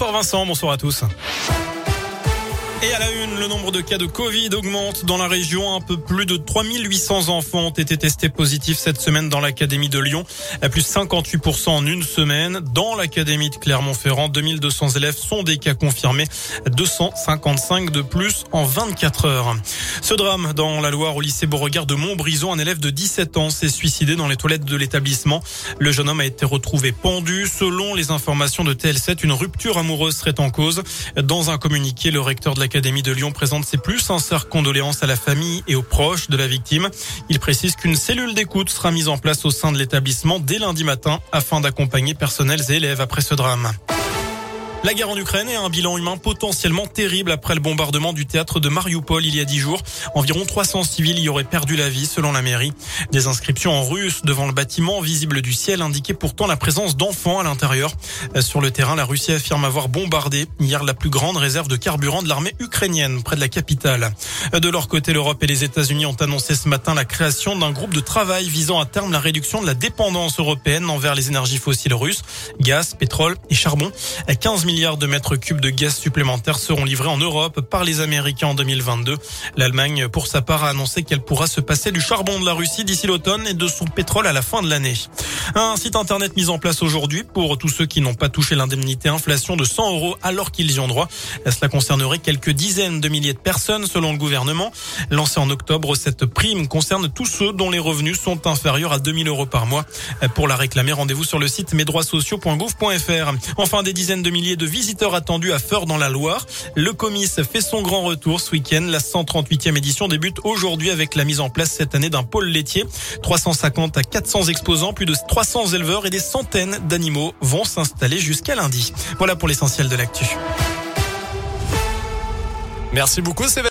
Bonsoir Vincent, bonsoir à tous. Et à la une, le nombre de cas de Covid augmente dans la région. Un peu plus de 3800 enfants ont été testés positifs cette semaine dans l'Académie de Lyon. À plus 58% en une semaine. Dans l'Académie de Clermont-Ferrand, 2200 élèves sont des cas confirmés. 255 de plus en 24 heures. Ce drame dans la Loire au lycée Beauregard de Montbrison, un élève de 17 ans s'est suicidé dans les toilettes de l'établissement. Le jeune homme a été retrouvé pendu. Selon les informations de TL7, une rupture amoureuse serait en cause. Dans un communiqué, le recteur de la l'Académie de Lyon présente ses plus sincères condoléances à la famille et aux proches de la victime. Il précise qu'une cellule d'écoute sera mise en place au sein de l'établissement dès lundi matin afin d'accompagner personnels et élèves après ce drame. La guerre en Ukraine est un bilan humain potentiellement terrible après le bombardement du théâtre de Mariupol il y a dix jours. Environ 300 civils y auraient perdu la vie selon la mairie. Des inscriptions en russe devant le bâtiment visible du ciel indiquaient pourtant la présence d'enfants à l'intérieur. Sur le terrain, la Russie affirme avoir bombardé hier la plus grande réserve de carburant de l'armée ukrainienne près de la capitale. De leur côté, l'Europe et les États-Unis ont annoncé ce matin la création d'un groupe de travail visant à terme la réduction de la dépendance européenne envers les énergies fossiles russes, gaz, pétrole et charbon. 15 milliards de mètres cubes de gaz supplémentaires seront livrés en Europe par les Américains en 2022. L'Allemagne, pour sa part, a annoncé qu'elle pourra se passer du charbon de la Russie d'ici l'automne et de son pétrole à la fin de l'année. Un site internet mis en place aujourd'hui pour tous ceux qui n'ont pas touché l'indemnité inflation de 100 euros alors qu'ils y ont droit. Cela concernerait quelques dizaines de milliers de personnes selon le gouvernement. Lancé en octobre, cette prime concerne tous ceux dont les revenus sont inférieurs à 2000 euros par mois. Pour la réclamer, rendez-vous sur le site mesdroitssociaux.gouv.fr. Enfin, des dizaines de milliers de visiteurs attendus à Feur dans la Loire. Le comice fait son grand retour ce week-end. La 138e édition débute aujourd'hui avec la mise en place cette année d'un pôle laitier. 350 à 400 exposants, plus de 300 éleveurs et des centaines d'animaux vont s'installer jusqu'à lundi. Voilà pour l'essentiel de l'actu. Merci beaucoup,